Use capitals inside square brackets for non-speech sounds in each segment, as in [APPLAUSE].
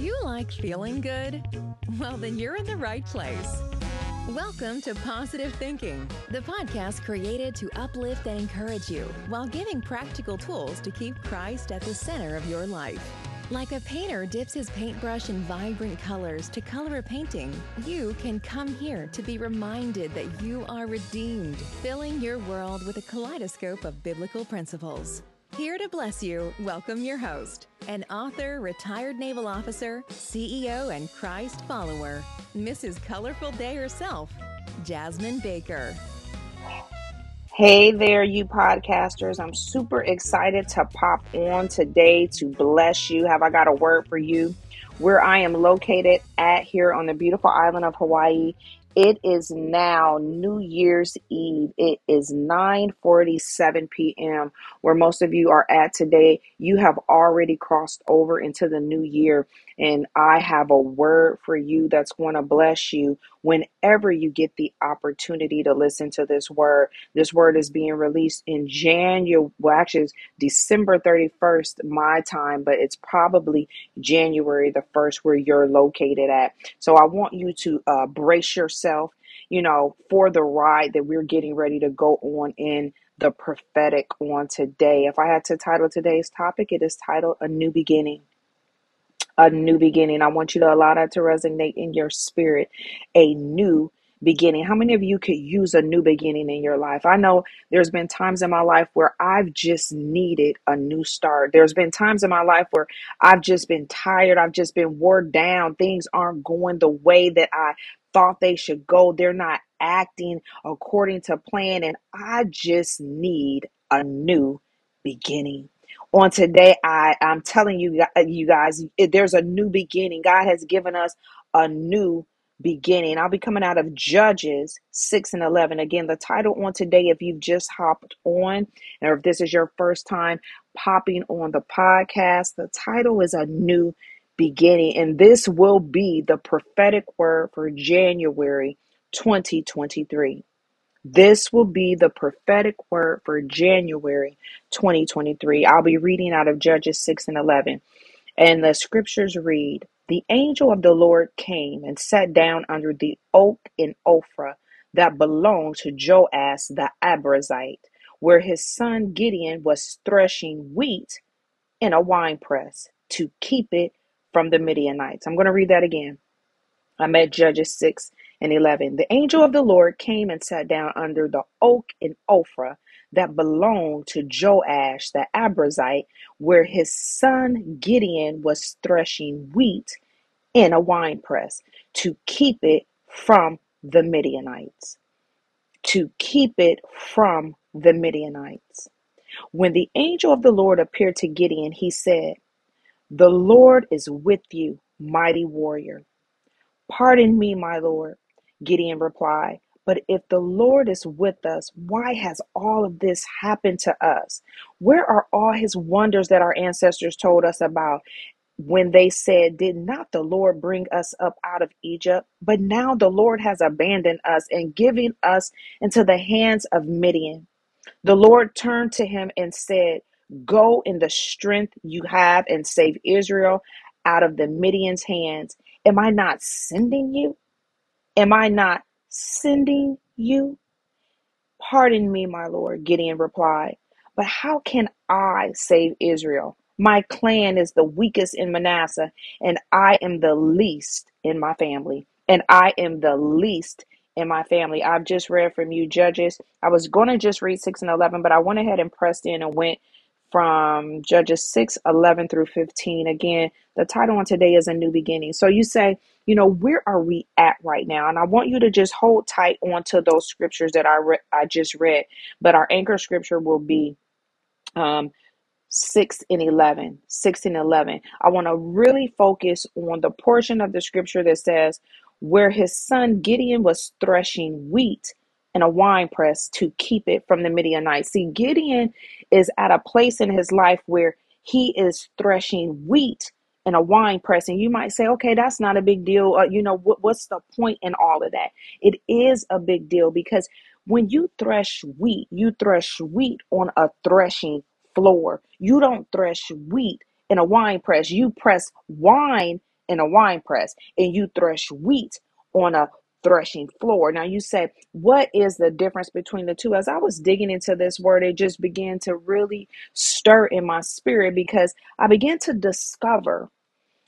you like feeling good? Well, then you're in the right place. Welcome to Positive Thinking, the podcast created to uplift and encourage you while giving practical tools to keep Christ at the center of your life. Like a painter dips his paintbrush in vibrant colors to color a painting, you can come here to be reminded that you are redeemed, filling your world with a kaleidoscope of biblical principles. Here to bless you, welcome your host, an author, retired naval officer, CEO, and Christ follower, Mrs. Colorful Day herself, Jasmine Baker. Hey there, you podcasters. I'm super excited to pop on today to bless you. Have I got a word for you? Where I am located at here on the beautiful island of Hawaii it is now New Year's Eve. It is 9:47 p.m. where most of you are at today. You have already crossed over into the new year and I have a word for you that's going to bless you whenever you get the opportunity to listen to this word. This word is being released in January, well actually it's December 31st my time, but it's probably January the 1st where you're located at. So I want you to uh, brace yourself you know, for the ride that we're getting ready to go on in the prophetic on today. If I had to title today's topic, it is titled A New Beginning. A new beginning. I want you to allow that to resonate in your spirit. A new beginning. How many of you could use a new beginning in your life? I know there's been times in my life where I've just needed a new start. There's been times in my life where I've just been tired. I've just been worn down. Things aren't going the way that I thought they should go. They're not acting according to plan. And I just need a new beginning. On today, I, I'm telling you, uh, you guys, there's a new beginning. God has given us a new beginning. I'll be coming out of Judges 6 and 11. Again, the title on today, if you've just hopped on, or if this is your first time popping on the podcast, the title is A New beginning. And this will be the prophetic word for January 2023. This will be the prophetic word for January 2023. I'll be reading out of Judges 6 and 11. And the scriptures read The angel of the Lord came and sat down under the oak in Ophrah that belonged to Joash the Abiezrite, where his son Gideon was threshing wheat in a winepress to keep it from the Midianites. I'm going to read that again. I'm at Judges 6 and 11. The angel of the Lord came and sat down under the oak in Ophrah that belonged to Joash the Abiezrite, where his son Gideon was threshing wheat in a winepress to keep it from the Midianites. To keep it from the Midianites. When the angel of the Lord appeared to Gideon, he said, the Lord is with you, mighty warrior. Pardon me, my Lord, Gideon replied. But if the Lord is with us, why has all of this happened to us? Where are all his wonders that our ancestors told us about when they said, Did not the Lord bring us up out of Egypt? But now the Lord has abandoned us and given us into the hands of Midian. The Lord turned to him and said, Go in the strength you have and save Israel out of the Midian's hands. Am I not sending you? Am I not sending you? Pardon me, my Lord, Gideon replied. But how can I save Israel? My clan is the weakest in Manasseh, and I am the least in my family. And I am the least in my family. I've just read from you, Judges. I was going to just read 6 and 11, but I went ahead and pressed in and went from Judges 6 11 through 15. Again, the title on today is A New Beginning. So you say, you know, where are we at right now? And I want you to just hold tight onto those scriptures that I, re- I just read. But our anchor scripture will be um, 6 and 11. 6 and 11. I want to really focus on the portion of the scripture that says, where his son Gideon was threshing wheat in a wine press to keep it from the Midianites. See, Gideon is at a place in his life where he is threshing wheat in a wine press. And you might say, okay, that's not a big deal. You know, what, what's the point in all of that? It is a big deal because when you thresh wheat, you thresh wheat on a threshing floor. You don't thresh wheat in a wine press. You press wine in a wine press and you thresh wheat on a threshing floor. Now you say, what is the difference between the two? As I was digging into this word, it just began to really stir in my spirit because I began to discover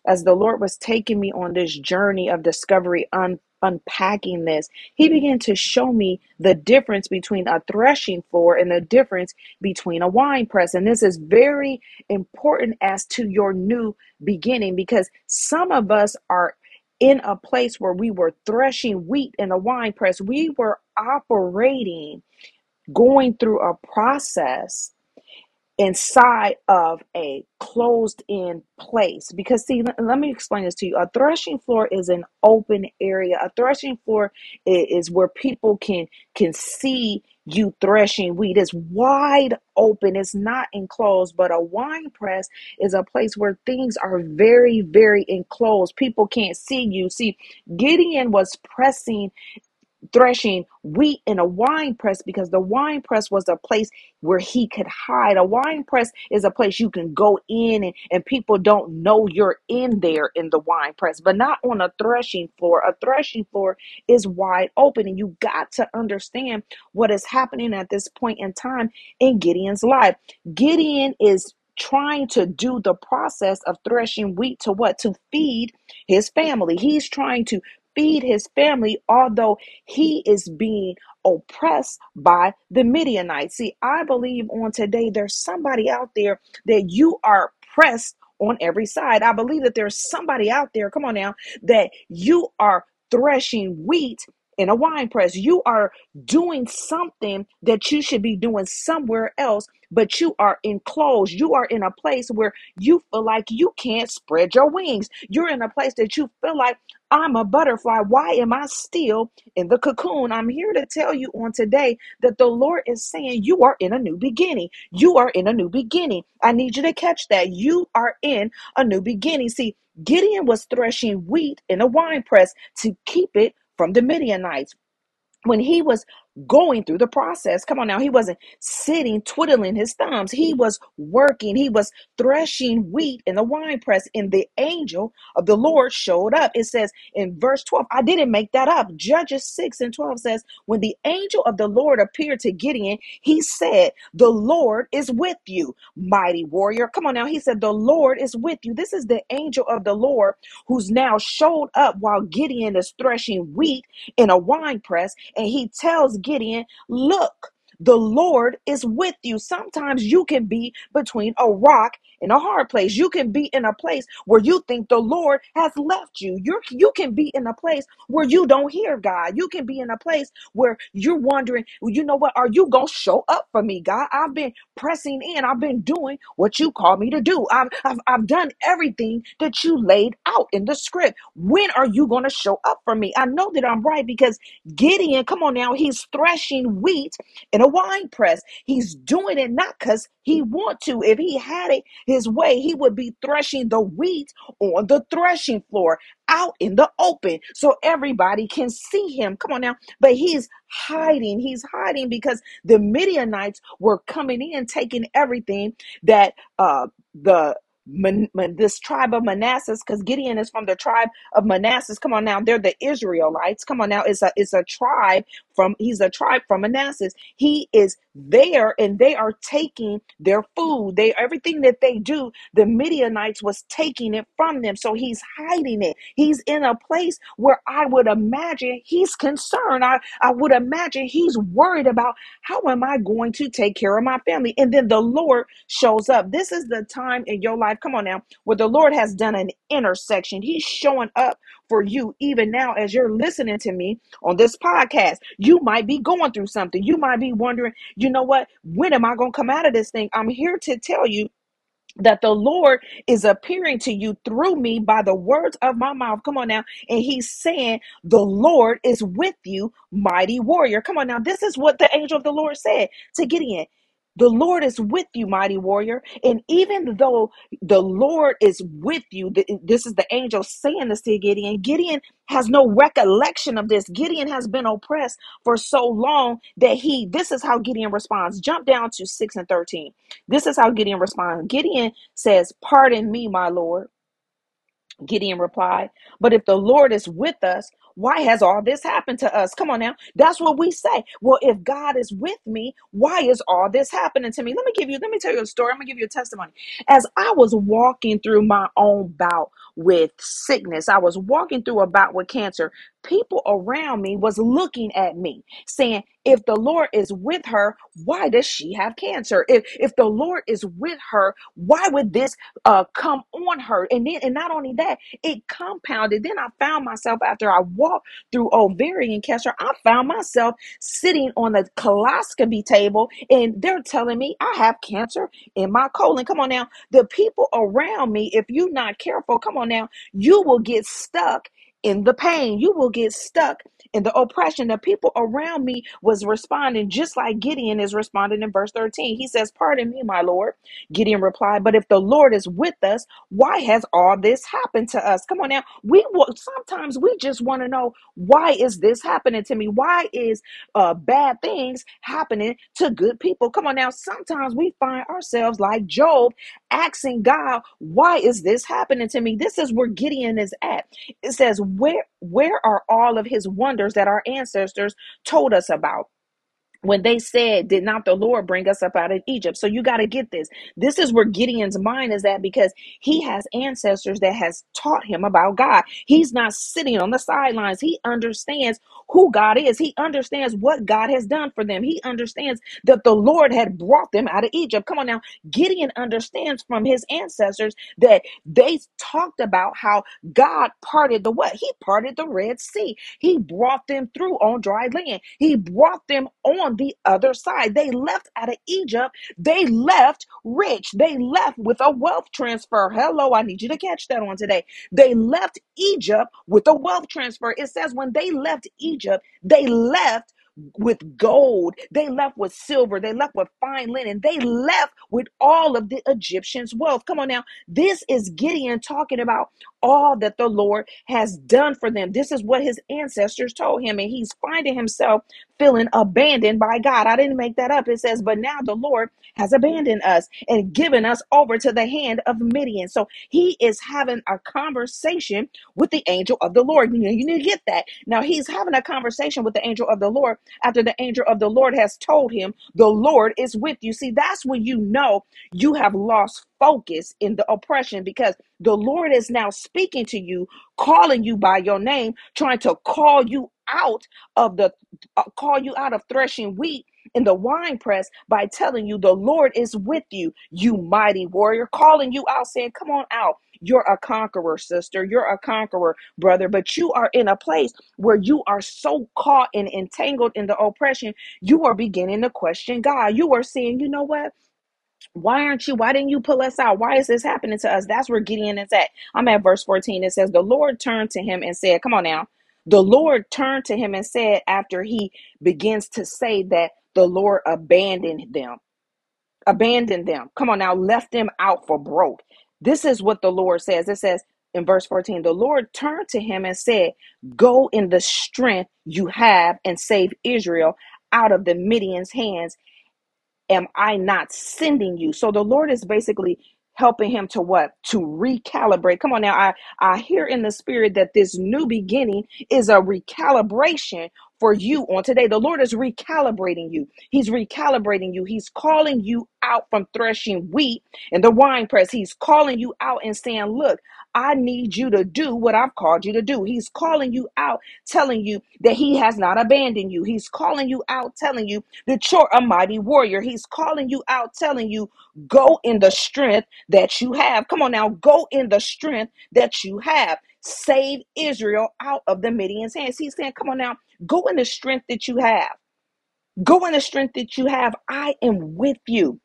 as the Lord was taking me on this journey of discovery, un- unpacking this, He began to show me the difference between a threshing floor and the difference between a wine press. And this is very important as to your new beginning because some of us are in a place where we were threshing wheat in a wine press. We were operating, going through a process inside of a closed in place. Because see let, let me explain this to you. A threshing floor is an open area. A threshing floor is, is where people can can see you threshing wheat it's wide open. It's not enclosed but a wine press is a place where things are very very enclosed. People can't see you. See gideon was pressing threshing wheat in a wine press because the wine press was a place where he could hide. A wine press is a place you can go in and, and people don't know you're in there in the wine press, but not on a threshing floor. A threshing floor is wide open, and you got to understand what is happening at this point in time in Gideon's life. Gideon is trying to do the process of threshing wheat to what? To feed his family. He's trying to feed his family, although he is being oppressed by the Midianites. See, I believe on today there's somebody out there that you are pressed on every side. I believe that there's somebody out there, come on now, that you are threshing wheat in a wine press. You are doing something that you should be doing somewhere else, but you are enclosed. You are in a place where you feel like you can't spread your wings. You're in a place that you feel like I'm a butterfly. Why am I still in the cocoon? I'm here to tell you on today that the Lord is saying you are in a new beginning. You are in a new beginning. I need you to catch that. You are in a new beginning. See, Gideon was threshing wheat in a wine press to keep it from the Midianites. When he was going through the process. Come on now, he wasn't sitting twiddling his thumbs. He was working. He was threshing wheat in the wine press, and the angel of the Lord showed up. It says in verse 12, I didn't make that up. Judges 6 and 12 says, When the angel of the Lord appeared to Gideon, he said, The Lord is with you, mighty warrior. Come on now, he said, The Lord is with you. This is the angel of the Lord who's now showed up while Gideon is threshing wheat in a wine press and he tells Gideon, Look, the Lord is with you. Sometimes you can be between a rock and a hard place. You can be in a place where you think the Lord has left you. You you can be in a place where you don't hear God. You can be in a place where you're wondering, well, you know what? Are you going to show up for me, God? I've been pressing in. I've been doing what you called me to do. I've, I've, I've done everything that you laid out in the script. When are you going to show up for me? I know that I'm right because Gideon, come on now, he's threshing wheat in a wine press. He's doing it not because he want to. If he had it his way, he would be threshing the wheat on the threshing floor out in the open so everybody can see him. Come on now. But he's hiding. He's hiding because the Midianites were coming in, taking everything that uh the Man, Man- this tribe of Manassas, because Gideon is from the tribe of Manassas. Come on now, they're the Israelites. Come on now, it's a it's a tribe from he's a tribe from Manasseh. He is there, and they are taking their food. They everything that they do, the Midianites was taking it from them. So he's hiding it. He's in a place where I would imagine he's concerned. I I would imagine he's worried about how am I going to take care of my family? And then the Lord shows up. This is the time in your life, come on now, where the Lord has done an intersection. He's showing up for you even now as you're listening to me on this podcast. You might be going through something. You might be wondering, you know what? When am I going to come out of this thing? I'm here to tell you that the Lord is appearing to you through me by the words of my mouth. Come on now. And he's saying, The Lord is with you, mighty warrior. Come on now. This is what the angel of the Lord said to Gideon. The Lord is with you, mighty warrior. And even though the Lord is with you, th- this is the angel saying this to Gideon. Gideon has no recollection of this. Gideon has been oppressed for so long that he, this is how Gideon responds. Jump down to 6 and 13. This is how Gideon responds. Gideon says, Pardon me, my Lord. Gideon replied, But if the Lord is with us, why has all this happened to us? Come on now. That's what we say. Well, if God is with me, why is all this happening to me? Let me give you, let me tell you a story. I'm gonna give you a testimony. As I was walking through my own bout with sickness, I was walking through a bout with cancer. People around me was looking at me saying, if the Lord is with her, why does she have cancer? If if the Lord is with her, why would this uh come on her? And then and not only that, it compounded. Then I found myself after I walked through ovarian cancer, I found myself sitting on the coloscopy table and they're telling me I have cancer in my colon. Come on now. The people around me, if you're not careful, come on now, you will get stuck in the pain. You will get stuck in the oppression. The people around me was responding just like Gideon is responding in verse 13. He says, Pardon me, my Lord. Gideon replied, But if the Lord is with us, why has all this happened to us? Come on now. We will sometimes we just want to know why is this happening to me? Why is uh bad things happening to good people? Come on now. Sometimes we find ourselves like Job asking God, why is this happening to me? This is where Gideon is at. It says, Where where are all of his wonders that our ancestors told us about? When they said, Did not the Lord bring us up out of Egypt? So you got to get this. This is where Gideon's mind is at because he has ancestors that has taught him about God. He's not sitting on the sidelines. He understands who God is. He understands what God has done for them. He understands that the Lord had brought them out of Egypt. Come on now. Gideon understands from his ancestors that they talked about how God parted the what? He parted the Red Sea. He brought them through on dry land. He brought them on the other side. They left out of Egypt. They left rich. They left with a wealth transfer. Hello, I need you to catch that on today. They left Egypt with a wealth transfer. It says when they left Egypt, they left with gold. They left with silver. They left with fine linen. They left with all of the Egyptians' wealth. Come on now. This is Gideon talking about all that the Lord has done for them. This is what his ancestors told him. And he's finding himself feeling abandoned by God. I didn't make that up. It says, But now the Lord has abandoned us and given us over to the hand of Midian. So he is having a conversation with the angel of the Lord. You, need to get that. Now he's having a conversation with the angel of the Lord after the angel of the Lord has told him, The Lord is with you. See, that's when you know you have lost focus in the oppression because the Lord is now speaking to you, calling you by your name, trying to call you out of the uh, call you out of threshing wheat in the wine press by telling you the Lord is with you, you mighty warrior, calling you out, saying, Come on out. You're a conqueror, sister. You're a conqueror, brother. But you are in a place where you are so caught and entangled in the oppression, you are beginning to question God. You are saying, You know what? Why aren't you? Why didn't you pull us out? Why is this happening to us? That's where Gideon is at. I'm at verse 14. It says, The Lord turned to him and said, Come on now. The Lord turned to him and said, after he begins to say that the Lord abandoned them, abandoned them. Come on now, left them out for broke. This is what the Lord says. It says in verse 14, the Lord turned to him and said, Go in the strength you have and save Israel out of the Midian's hands am I not sending you? So the Lord is basically helping him to what? To recalibrate. Come on now. I, I hear in the spirit that this new beginning is a recalibration for you on today. The Lord is recalibrating you. He's recalibrating you. He's calling you out from threshing wheat in the wine press. He's calling you out and saying, look, I need you to do what I've called you to do. He's calling you out, telling you that He has not abandoned you. He's calling you out, telling you that you're a mighty warrior. He's calling you out, telling you, go in the strength that you have. Come on now, go in the strength that you have. Save Israel out of the Midian's hands. He's saying, come on now, go in the strength that you have. Go in the strength that you have. I am with you.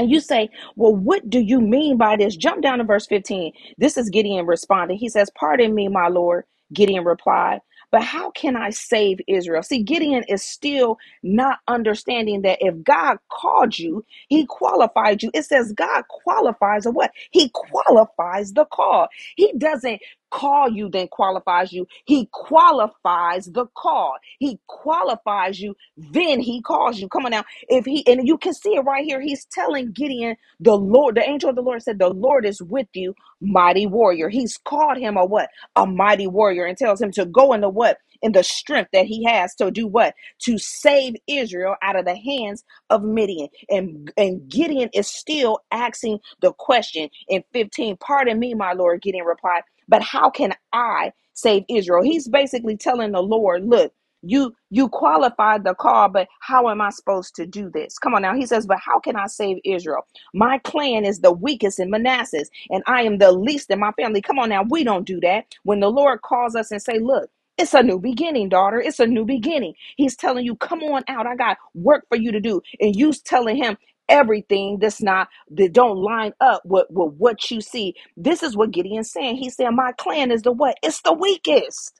And you say, Well, what do you mean by this? Jump down to verse 15. This is Gideon responding. He says, Pardon me, my Lord. Gideon replied, But how can I save Israel? See, Gideon is still not understanding that if God called you, he qualified you. It says God qualifies a what? He qualifies the call. He doesn't call you then qualifies you. He qualifies the call. He qualifies you, then he calls you. Come on now. If he and you can see it right here, he's telling Gideon, the Lord, the angel of the Lord said, The Lord is with you, mighty warrior. He's called him a what? A mighty warrior and tells him to go into what? In the strength that he has to do what? To save Israel out of the hands of Midian. And, and Gideon is still asking the question in 15. Pardon me, my Lord, Gideon replied, but how can I save Israel? He's basically telling the Lord, look, you you qualified the call, but how am I supposed to do this? Come on now. He says, but how can I save Israel? My clan is the weakest in Manassas, and I am the least in my family. Come on now. We don't do that. When the Lord calls us and say, look, it's a new beginning, daughter. It's a new beginning. He's telling you, come on out. I got work for you to do. And you's telling him everything that's not that don't line up with, with what you see. This is what Gideon's saying. He said, My clan is the what? It's the weakest.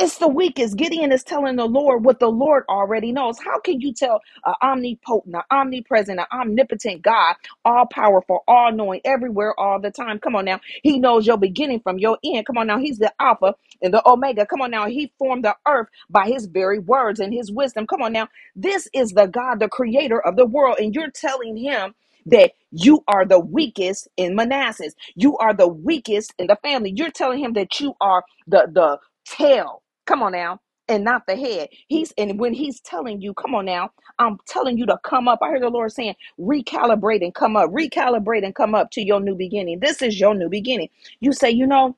It's the weakest. Gideon is telling the Lord what the Lord already knows. How can you tell an omnipotent, an omnipresent, an omnipotent God, all powerful, all knowing, everywhere, all the time? Come on now. He knows your beginning from your end. Come on now. He's the Alpha and the Omega. Come on now. He formed the earth by his very words and his wisdom. Come on now. This is the God, the creator of the world. And you're telling him that you are the weakest in Manassas. You are the weakest in the family. You're telling him that you are the the tail. Come on now. And not the head. He's and when he's telling you, come on now, I'm telling you to come up. I heard the Lord saying, recalibrate and come up, recalibrate and come up to your new beginning. This is your new beginning. You say, you know,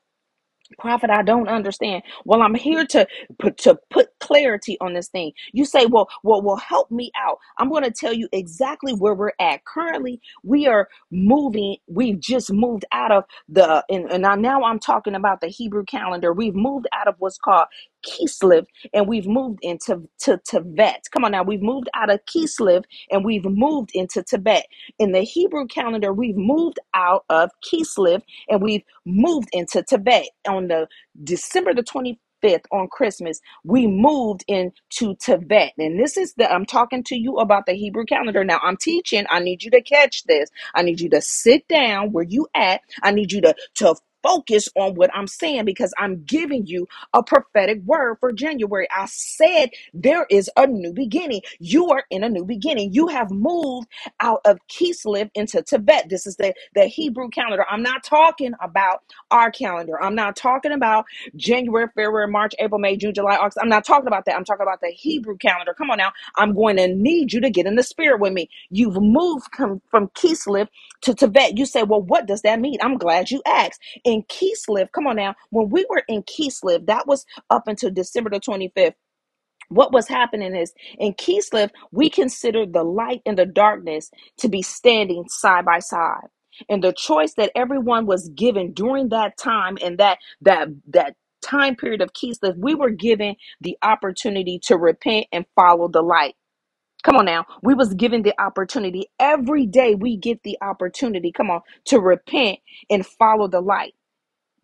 Prophet, I don't understand. Well, I'm here to put to put clarity on this thing. You say, well, well, well, help me out. I'm going to tell you exactly where we're at. Currently, we are moving. We've just moved out of the, and, and now I'm talking about the Hebrew calendar. We've moved out of what's called Kislev, and we've moved into to Tevet. Come on now, we've moved out of Kislev and we've moved into Tevet. In the Hebrew calendar, we've moved out of Kislev and we've moved into Tevet. On the December the 25th on Christmas, we moved into Tevet. And this is the I'm talking to you about the Hebrew calendar. Now I'm teaching. I need you to catch this. I need you to sit down where you at. I need you to to focus on what I'm saying because I'm giving you a prophetic word for January. I said there is a new beginning. You are in a new beginning. You have moved out of Kislev into Tevet. This is the, the Hebrew calendar. I'm not talking about our calendar. I'm not talking about January, February, March, April, May, June, July, August. I'm not talking about that. I'm talking about the Hebrew calendar. Come on now. I'm going to need you to get in the spirit with me. You've moved com- from Kislev to Tevet. You say, well, what does that mean? I'm glad you asked. In Kislev, come on now. When we were in Kislev, that was up until December the 25th what was happening is in Kislev, we considered the light and the darkness to be standing side by side. And the choice that everyone was given during that time and that that that time period of Kislev, we were given the opportunity to repent and follow the light. Come on now. We was given the opportunity. Every day we get the opportunity, come on, to repent and follow the light.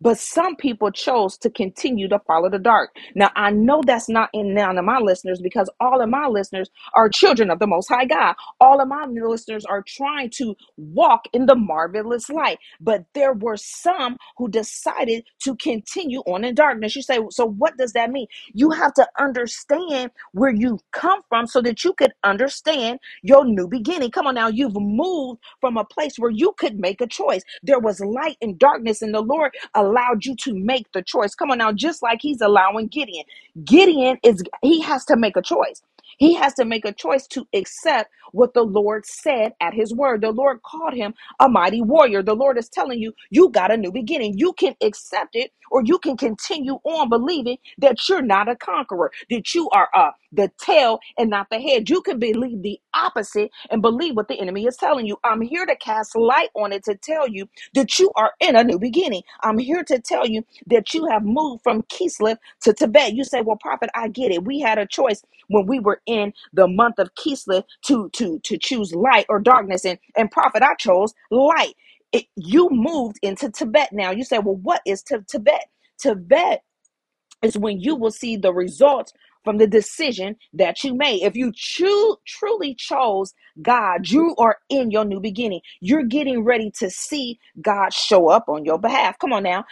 But some people chose to continue to follow the dark. Now, I know that's not in none of my listeners because all of my listeners are children of the Most High God. All of my listeners are trying to walk in the marvelous light. But there were some who decided to continue on in darkness. You say, so what does that mean? You have to understand where you come from so that you could understand your new beginning. Come on now, you've moved from a place where you could make a choice. There was light and darkness, and the Lord allowed you to make the choice. Come on now, just like he's allowing Gideon. Gideon is he has to make a choice. He has to make a choice to accept what the Lord said at his word. The Lord called him a mighty warrior. The Lord is telling you, you got a new beginning. You can accept it or you can continue on believing that you're not a conqueror, that you are uh, the tail and not the head. You can believe the opposite and believe what the enemy is telling you. I'm here to cast light on it to tell you that you are in a new beginning. I'm here to tell you that you have moved from Kislev to Tevet. You say, Well, prophet, I get it. We had a choice when we were in the month of Kislev to to to choose light or darkness. And and prophet, I chose light. It, you moved into Tevet now. You say, Well, what is Tevet? Tevet is when you will see the results from the decision that you made. If you truly chose God, you are in your new beginning. You're getting ready to see God show up on your behalf. Come on now.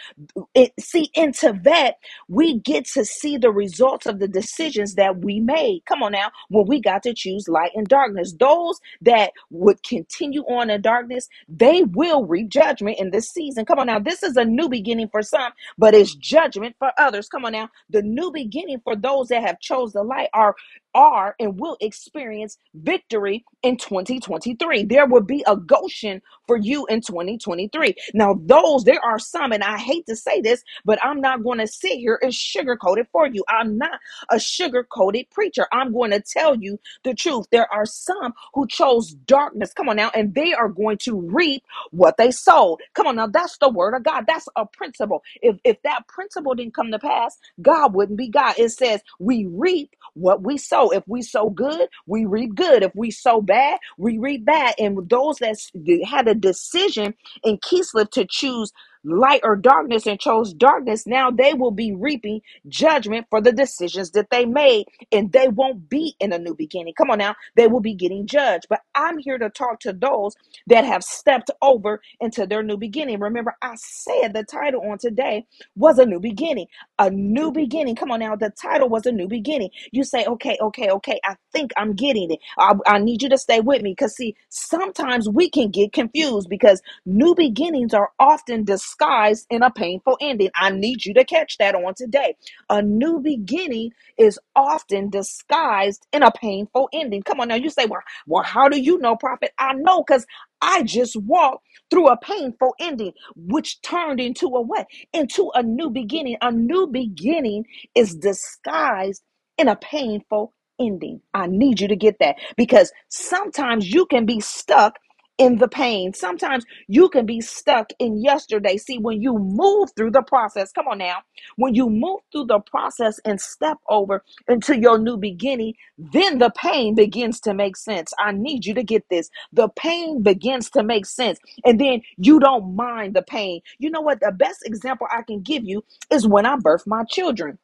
It, see, into that, we get to see the results of the decisions that we made. Come on now. When we got to choose light and darkness, those that would continue on in darkness, they will reap judgment in this season. Come on now. This is a new beginning for some, but it's judgment for others. Come on now. The new beginning for those that have chose the light are are and will experience victory in 2023. There will be a Goshen for you in 2023. Now, those, there are some, and I hate to say this, but I'm not going to sit here and sugarcoat it for you. I'm not a sugar coated preacher. I'm going to tell you the truth. There are some who chose darkness. Come on now, and they are going to reap what they sowed. Come on now, that's the word of God. That's a principle. If if that principle didn't come to pass, God wouldn't be God. It says we reap what we sow. If we sow good, we reap good. If we sow bad, we reap bad. And those that had a decision in Kislev to choose light or darkness and chose darkness, now they will be reaping judgment for the decisions that they made, and they won't be in a new beginning. Come on now, they will be getting judged. But I'm here to talk to those that have stepped over into their new beginning. Remember, I said the title on today was a new beginning. A new beginning. Come on now, the title was a new beginning. You say, okay, okay, okay, I think I'm getting it. I, I need you to stay with me because, see, sometimes we can get confused because new beginnings are often disguised in a painful ending. I need you to catch that on today. A new beginning is often disguised in a painful ending. Come on now, you say, well, well how do you know, prophet? I know because I just walked through a painful ending, which turned into a what? Into a new beginning. A new beginning is disguised in a painful ending. I need you to get that because sometimes you can be stuck in the pain. Sometimes you can be stuck in yesterday. See, when you move through the process, come on now, when you move through the process and step over into your new beginning, then the pain begins to make sense. I need you to get this. The pain begins to make sense, and then you don't mind the pain. You know what? The best example I can give you is when I birthed my children.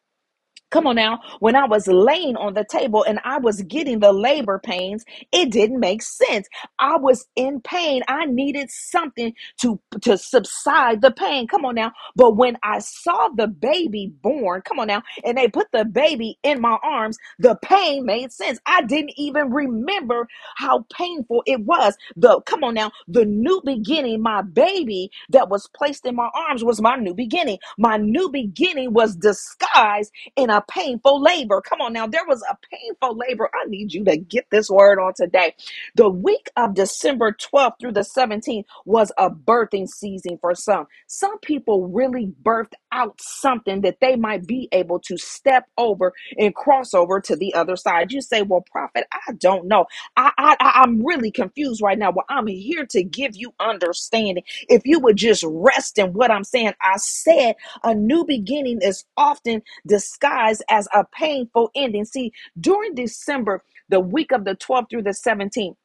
Come on now. When I was laying on the table and I was getting the labor pains, it didn't make sense. I was in pain. I needed something to, to subside the pain. Come on now. But when I saw the baby born, come on now, and they put the baby in my arms, the pain made sense. I didn't even remember how painful it was. The come on now, the new beginning, my baby that was placed in my arms was my new beginning. My new beginning was disguised in a painful labor. Come on now, there was a painful labor. I need you to get this word on today. The week of December 12th through the 17th was a birthing season for some. Some people really birthed out something that they might be able to step over and cross over to the other side. You say, Well, prophet, I don't know. I, I I'm really confused right now. Well, I'm here to give you understanding. If you would just rest in what I'm saying, I said a new beginning is often disguised as a painful ending. See, during December, the week of the 12th through the 17th,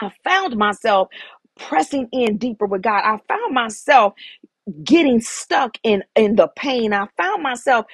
I found myself pressing in deeper with God. I found myself getting stuck in in the pain. I found myself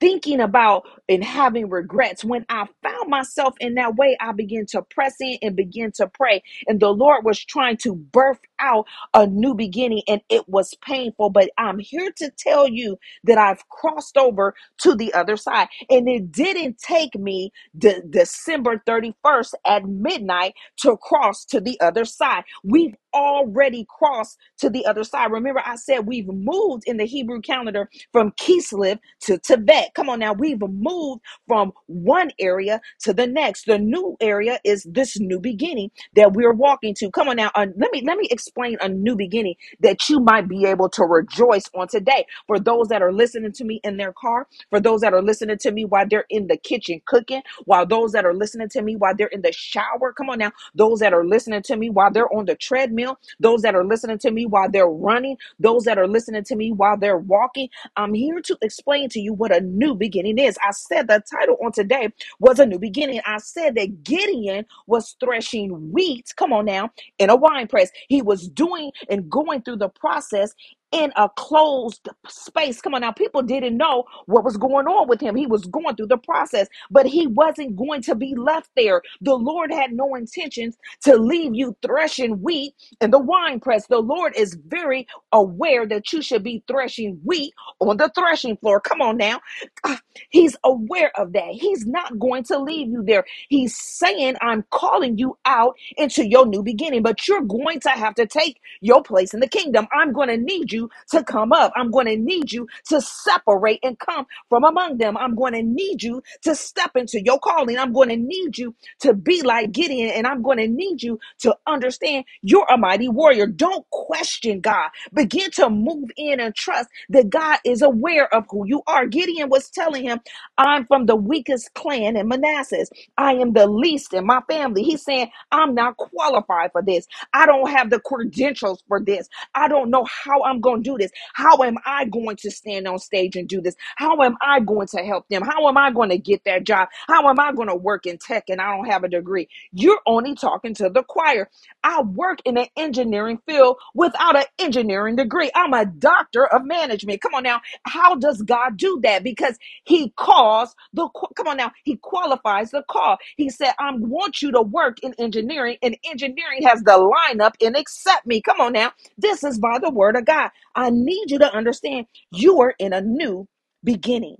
thinking about and having regrets. When I found myself in that way, I began to press in and begin to pray. And the Lord was trying to birth out a new beginning, and it was painful. But I'm here to tell you that I've crossed over to the other side. And it didn't take me de- December 31st at midnight to cross to the other side. We've already crossed to the other side. Remember, I said we've moved in the Hebrew calendar from Kislev to Tevet. Come on now, we've moved from one area to the next. The new area is this new beginning that we're walking to. Come on now, uh, let me let me explain a new beginning that you might be able to rejoice on today. For those that are listening to me in their car, for those that are listening to me while they're in the kitchen cooking, while those that are listening to me while they're in the shower. Come on now, those that are listening to me while they're on the treadmill, those that are listening to me while they're running, those that are listening to me while they're walking. I'm here to explain to you what a new beginning is. I said the title on today was a new beginning. I said that Gideon was threshing wheat, come on now, in a wine press. He was doing and going through the process in a closed space. Come on now, people didn't know what was going on with him. He was going through the process, but he wasn't going to be left there. The Lord had no intentions to leave you threshing wheat in the wine press. The Lord is very aware that you should be threshing wheat on the threshing floor. Come on now. Ah, He's aware of that. He's not going to leave you there. He's saying, I'm calling you out into your new beginning, but you're going to have to take your place in the kingdom. I'm going to need you to come up. I'm going to need you to separate and come from among them. I'm going to need you to step into your calling. I'm going to need you to be like Gideon, and I'm going to need you to understand you're a mighty warrior. Don't question God. Begin to move in and trust that God is aware of who you are. Gideon was telling him, I'm from the weakest clan in Manassas. I am the least in my family. He's saying, I'm not qualified for this. I don't have the credentials for this. I don't know how I'm going to do this. How am I going to stand on stage and do this? How am I going to help them? How am I going to get that job? How am I going to work in tech and I don't have a degree? You're only talking to the choir. I work in an engineering field without an engineering degree. I'm a doctor of management. Come on now. How does God do that? Because he calls the, come on now, he qualifies the call. He said, I want you to work in engineering, and engineering has the lineup and accept me. Come on now. This is by the word of God. I need you to understand you are in a new beginning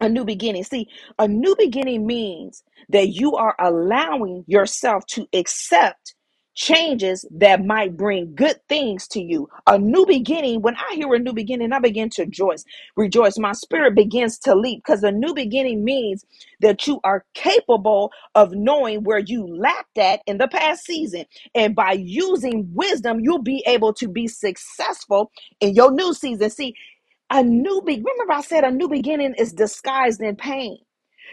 a new beginning. See, a new beginning means that you are allowing yourself to accept changes that might bring good things to you. A new beginning, when I hear a new beginning, I begin to rejoice. Rejoice. My spirit begins to leap because a new beginning means that you are capable of knowing where you lacked at in the past season. And by using wisdom, you'll be able to be successful in your new season. See, a new be remember I said a new beginning is disguised in pain.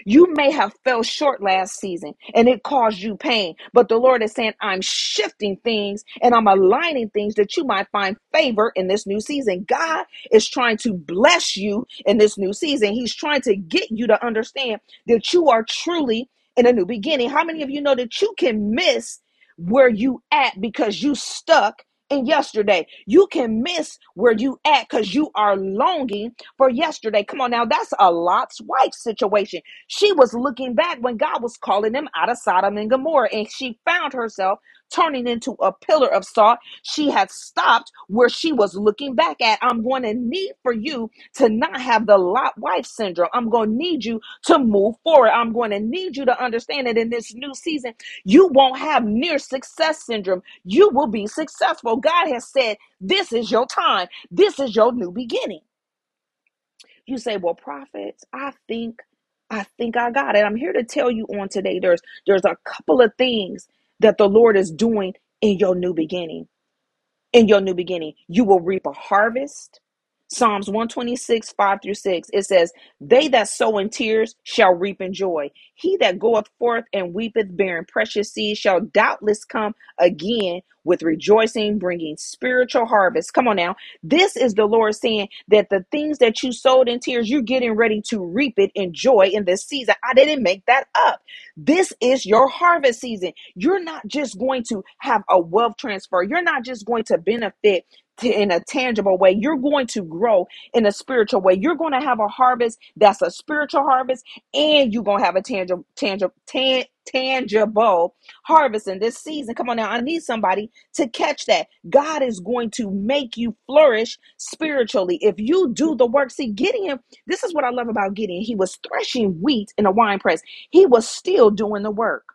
You may have fell short last season and it caused you pain, but the Lord is saying, I'm shifting things and I'm aligning things that you might find favor in this new season. God is trying to bless you in this new season. He's trying to get you to understand that you are truly in a new beginning. How many of you know that you can miss where you at because you stuck in yesterday? You can miss where you at because you are longing for yesterday. Come on now, that's a Lot's wife situation. She was looking back when God was calling them out of Sodom and Gomorrah, and she found herself turning into a pillar of salt. She had stopped where she was looking back at. I'm going to need for you to not have the Lot wife syndrome. I'm going to need you to move forward. I'm going to need you to understand that in this new season, you won't have near success syndrome. You will be successful. God has said, This is your time, this is your new beginning. You say, Well, prophets, I think. I think I got it. I'm here to tell you on today there's there's a couple of things that the Lord is doing in your new beginning in your new beginning. You will reap a harvest. Psalms 126, 5 through 6. It says, They that sow in tears shall reap in joy. He that goeth forth and weepeth, bearing precious seed, shall doubtless come again with rejoicing, bringing spiritual harvest. Come on now. This is the Lord saying that the things that you sowed in tears, you're getting ready to reap it in joy in this season. I didn't make that up. This is your harvest season. You're not just going to have a wealth transfer, you're not just going to benefit to- in a tangible way. You're going to grow in a spiritual way. You're going to have a harvest that's a spiritual harvest, and you're going to have a tangible, tangible, tan, tangible harvest in this season. Come on now, I need somebody to catch that. God is going to make you flourish spiritually if you do the work. See, Gideon, this is what I love about Gideon. He was threshing wheat in a wine press. He was still doing the work.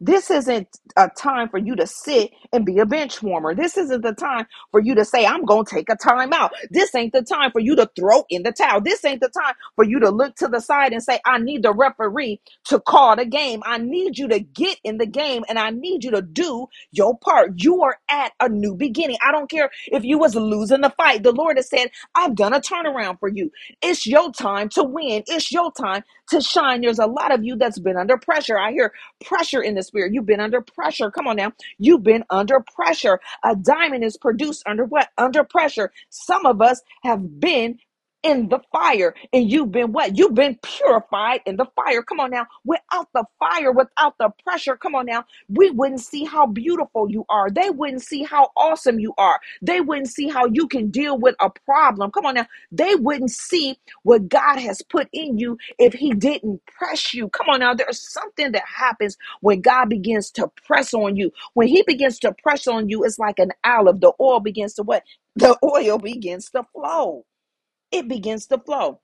This isn't a time for you to sit and be a bench warmer. This isn't the time for you to say, I'm going to take a time out. This ain't the time for you to throw in the towel. This ain't the time for you to look to the side and say, I need the referee to call the game. I need you to get in the game and I need you to do your part. You are at a new beginning. I don't care if you was losing the fight. The Lord has said, I've done a turnaround for you. It's your time to win. It's your time to shine. There's a lot of you that's been under pressure. I hear pressure in the spirit. You've been under pressure. Come on now. You've been under pressure. A diamond is produced under what? Under pressure. Some of us have been in the fire and you've been what? You've been purified in the fire. Come on now. Without the fire, without the pressure, come on now. We wouldn't see how beautiful you are. They wouldn't see how awesome you are. They wouldn't see how you can deal with a problem. Come on now. They wouldn't see what God has put in you if He didn't press you. Come on now. There's something that happens when God begins to press on you. When He begins to press on you, it's like an olive. The oil begins to what? The oil begins to flow. It begins to flow.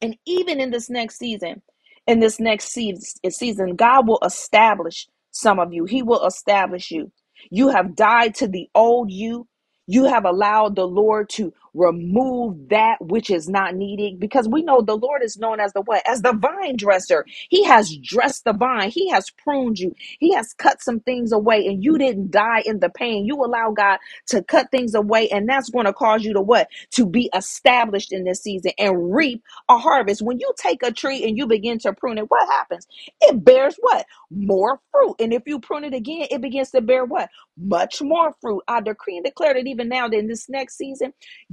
And even in this next season, in this next season, God will establish some of you. He will establish you. You have died to the old you. You have allowed the Lord to remove that which is not needed because we know the Lord is known as the what? As the vine dresser. He has dressed the vine. He has pruned you. He has cut some things away and you didn't die in the pain. You allow God to cut things away and that's going to cause you to what? To be established in this season and reap a harvest. When you take a tree and you begin to prune it, what happens? It bears what? More fruit. And if you prune it again, it begins to bear what? Much more fruit. I decree and declare that even now that in this next season,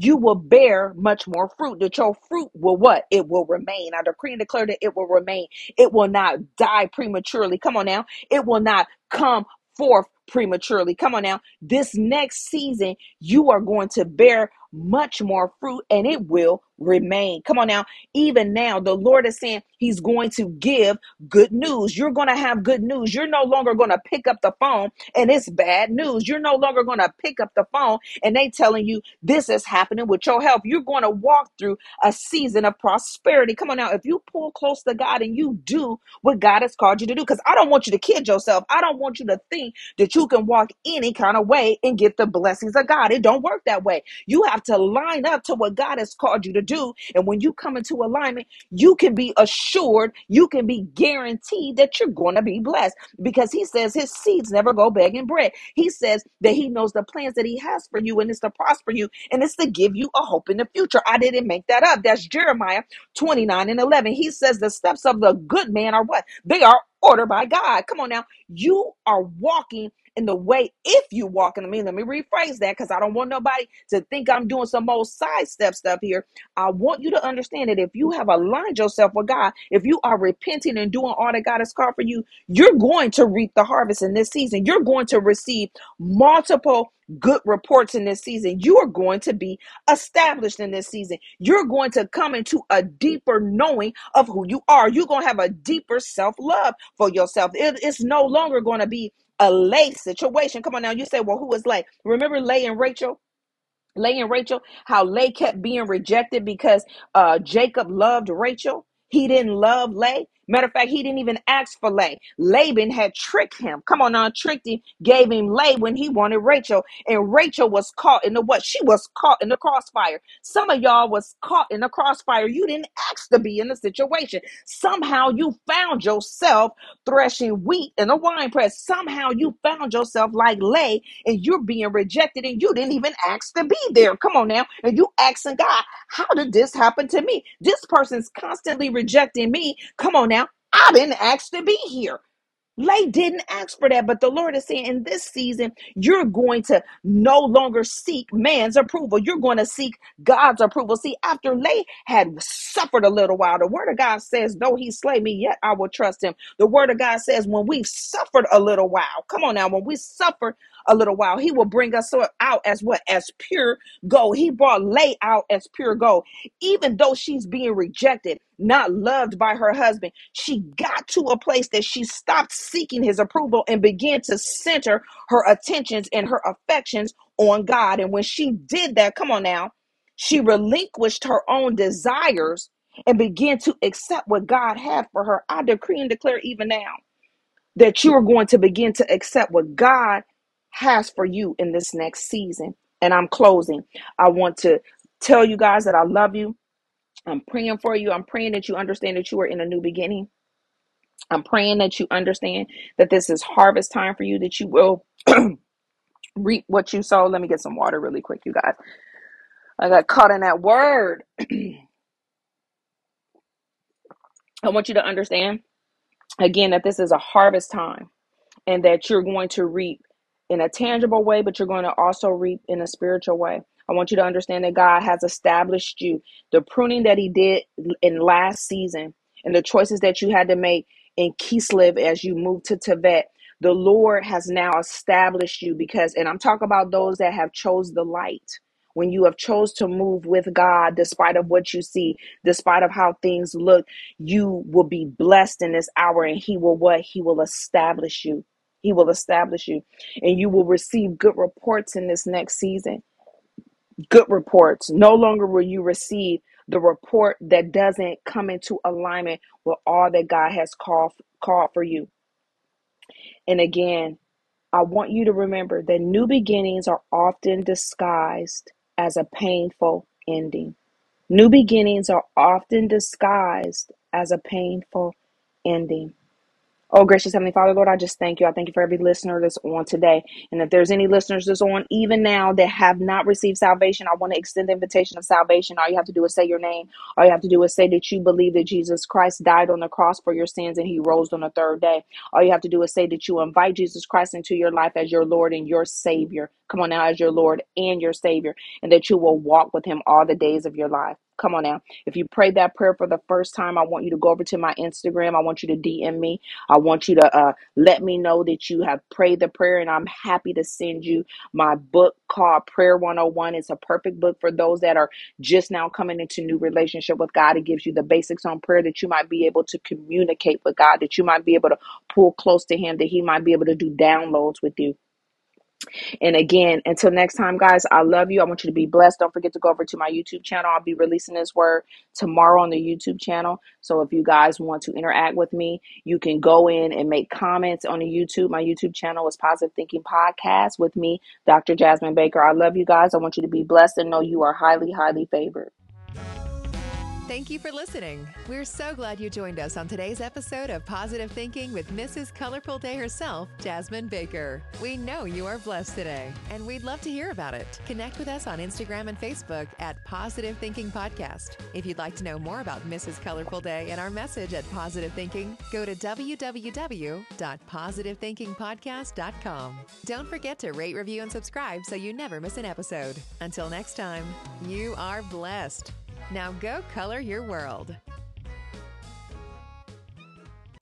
you will bear much more fruit. That your fruit will what? It will remain. I decree and declare that it will remain. It will not die prematurely. Come on now. It will not come forth prematurely. Come on now. This next season, you are going to bear much more fruit and it will remain. Come on now. Even now, the Lord is saying He's going to give good news. You're going to have good news. You're no longer going to pick up the phone and it's bad news. You're no longer going to pick up the phone and they telling you this is happening with your health. You're going to walk through a season of prosperity. Come on now. If you pull close to God and you do what God has called you to do, because I don't want you to kid yourself. I don't want you to think that you can walk any kind of way and get the blessings of God. It don't work that way. You have to line up to what God has called you to do. And when you come into alignment, you can be assured, you can be guaranteed that you're going to be blessed because He says His seeds never go begging bread. He says that He knows the plans that He has for you and it's to prosper you and it's to give you a hope in the future. I didn't make that up. That's Jeremiah 29 and 11. He says the steps of the good man are what? They are ordered by God. Come on now. You are walking in the way if you walk in the mean let me rephrase that because i don't want nobody to think i'm doing some old sidestep stuff here. I want you to understand that if you have aligned yourself with god if you are repenting and doing all that god has called for you you're going to reap the harvest in this season. You're going to receive multiple good reports in this season. You are going to be established in this season. You're going to come into a deeper knowing of who you are. You're going to have a deeper self-love for yourself. It, it's no longer going to be a Leah situation. Come on now, you say, well, who is Leah? Remember Leah and Rachel? Leah and Rachel, how Leah kept being rejected because uh, Jacob loved Rachel. He didn't love Leah. Matter of fact, he didn't even ask for Leah. Laban had tricked him. Come on now, tricked him, gave him Leah when he wanted Rachel. And Rachel was caught in the what? She was caught in the crossfire. Some of y'all was caught in the crossfire. You didn't ask to be in the situation. Somehow you found yourself threshing wheat in a wine press. Somehow you found yourself like Leah and you're being rejected and you didn't even ask to be there. Come on now. And you asking God, how did this happen to me? This person's constantly rejecting me. Come on now. I didn't ask to be here. Leah didn't ask for that, but the Lord is saying in this season, you're going to no longer seek man's approval. You're going to seek God's approval. See, after Leah had suffered a little while, the word of God says, though he slay me, yet I will trust him. The word of God says, when we've suffered a little while, come on now, when we suffered a little while, he will bring us out as what? As pure gold. He brought Leah out as pure gold. Even though she's being rejected, not loved by her husband, she got to a place that she stopped seeking his approval and began to center her attentions and her affections on God. And when she did that, come on now, she relinquished her own desires and began to accept what God had for her. I decree and declare even now that you are going to begin to accept what God has for you in this next season. And I'm closing. I want to tell you guys that I love you. I'm praying for you. I'm praying that you understand that you are in a new beginning. I'm praying that you understand that this is harvest time for you, that you will [CLEARS THROAT] reap what you sow. Let me get some water really quick, you guys. I got caught in that word. [CLEARS THROAT] I want you to understand again that this is a harvest time and that you're going to reap in a tangible way, but you're going to also reap in a spiritual way. I want you to understand that God has established you. The pruning that He did in last season and the choices that you had to make in Kislev as you moved to Tevet, the Lord has now established you because, and I'm talking about those that have chose the light. When you have chose to move with God, despite of what you see, despite of how things look, you will be blessed in this hour, and He will what? He will establish you. He will establish you, and you will receive good reports in this next season good reports. No longer will you receive the report that doesn't come into alignment with all that God has called called for you. And again, I want you to remember that new beginnings are often disguised as a painful ending. New beginnings are often disguised as a painful ending. Oh, gracious Heavenly Father, Lord, I just thank you. I thank you for every listener that's on today. And if there's any listeners that's on even now that have not received salvation, I want to extend the invitation of salvation. All you have to do is say your name. All you have to do is say that you believe that Jesus Christ died on the cross for your sins and he rose on the third day. All you have to do is say that you invite Jesus Christ into your life as your Lord and your Savior. Come on now, as your Lord and your Savior, and that you will walk with him all the days of your life. Come on now. If you prayed that prayer for the first time, I want you to go over to my Instagram. I want you to DM me. I want you to uh, let me know that you have prayed the prayer, and I'm happy to send you my book called Prayer 101. It's a perfect book for those that are just now coming into new relationship with God. It gives you the basics on prayer that you might be able to communicate with God, that you might be able to pull close to Him, that He might be able to do downloads with you. And again, until next time, guys, I love you. I want you to be blessed. Don't forget to go over to my YouTube channel. I'll be releasing this word tomorrow on the YouTube channel. So if you guys want to interact with me, you can go in and make comments on the YouTube. My YouTube channel is Positive Thinking Podcast with me, Dr. Jasmine Baker. I love you guys. I want you to be blessed and know you are highly, highly favored. Thank you for listening. We're so glad you joined us on today's episode of Positive Thinking with Mrs. Colorful Day herself, Jasmine Baker. We know you are blessed today, and we'd love to hear about it. Connect with us on Instagram and Facebook at Positive Thinking Podcast. If you'd like to know more about Mrs. Colorful Day and our message at Positive Thinking, go to www.positivethinkingpodcast.com. Don't forget to rate, review, and subscribe so you never miss an episode. Until next time, you are blessed. Now go color your world.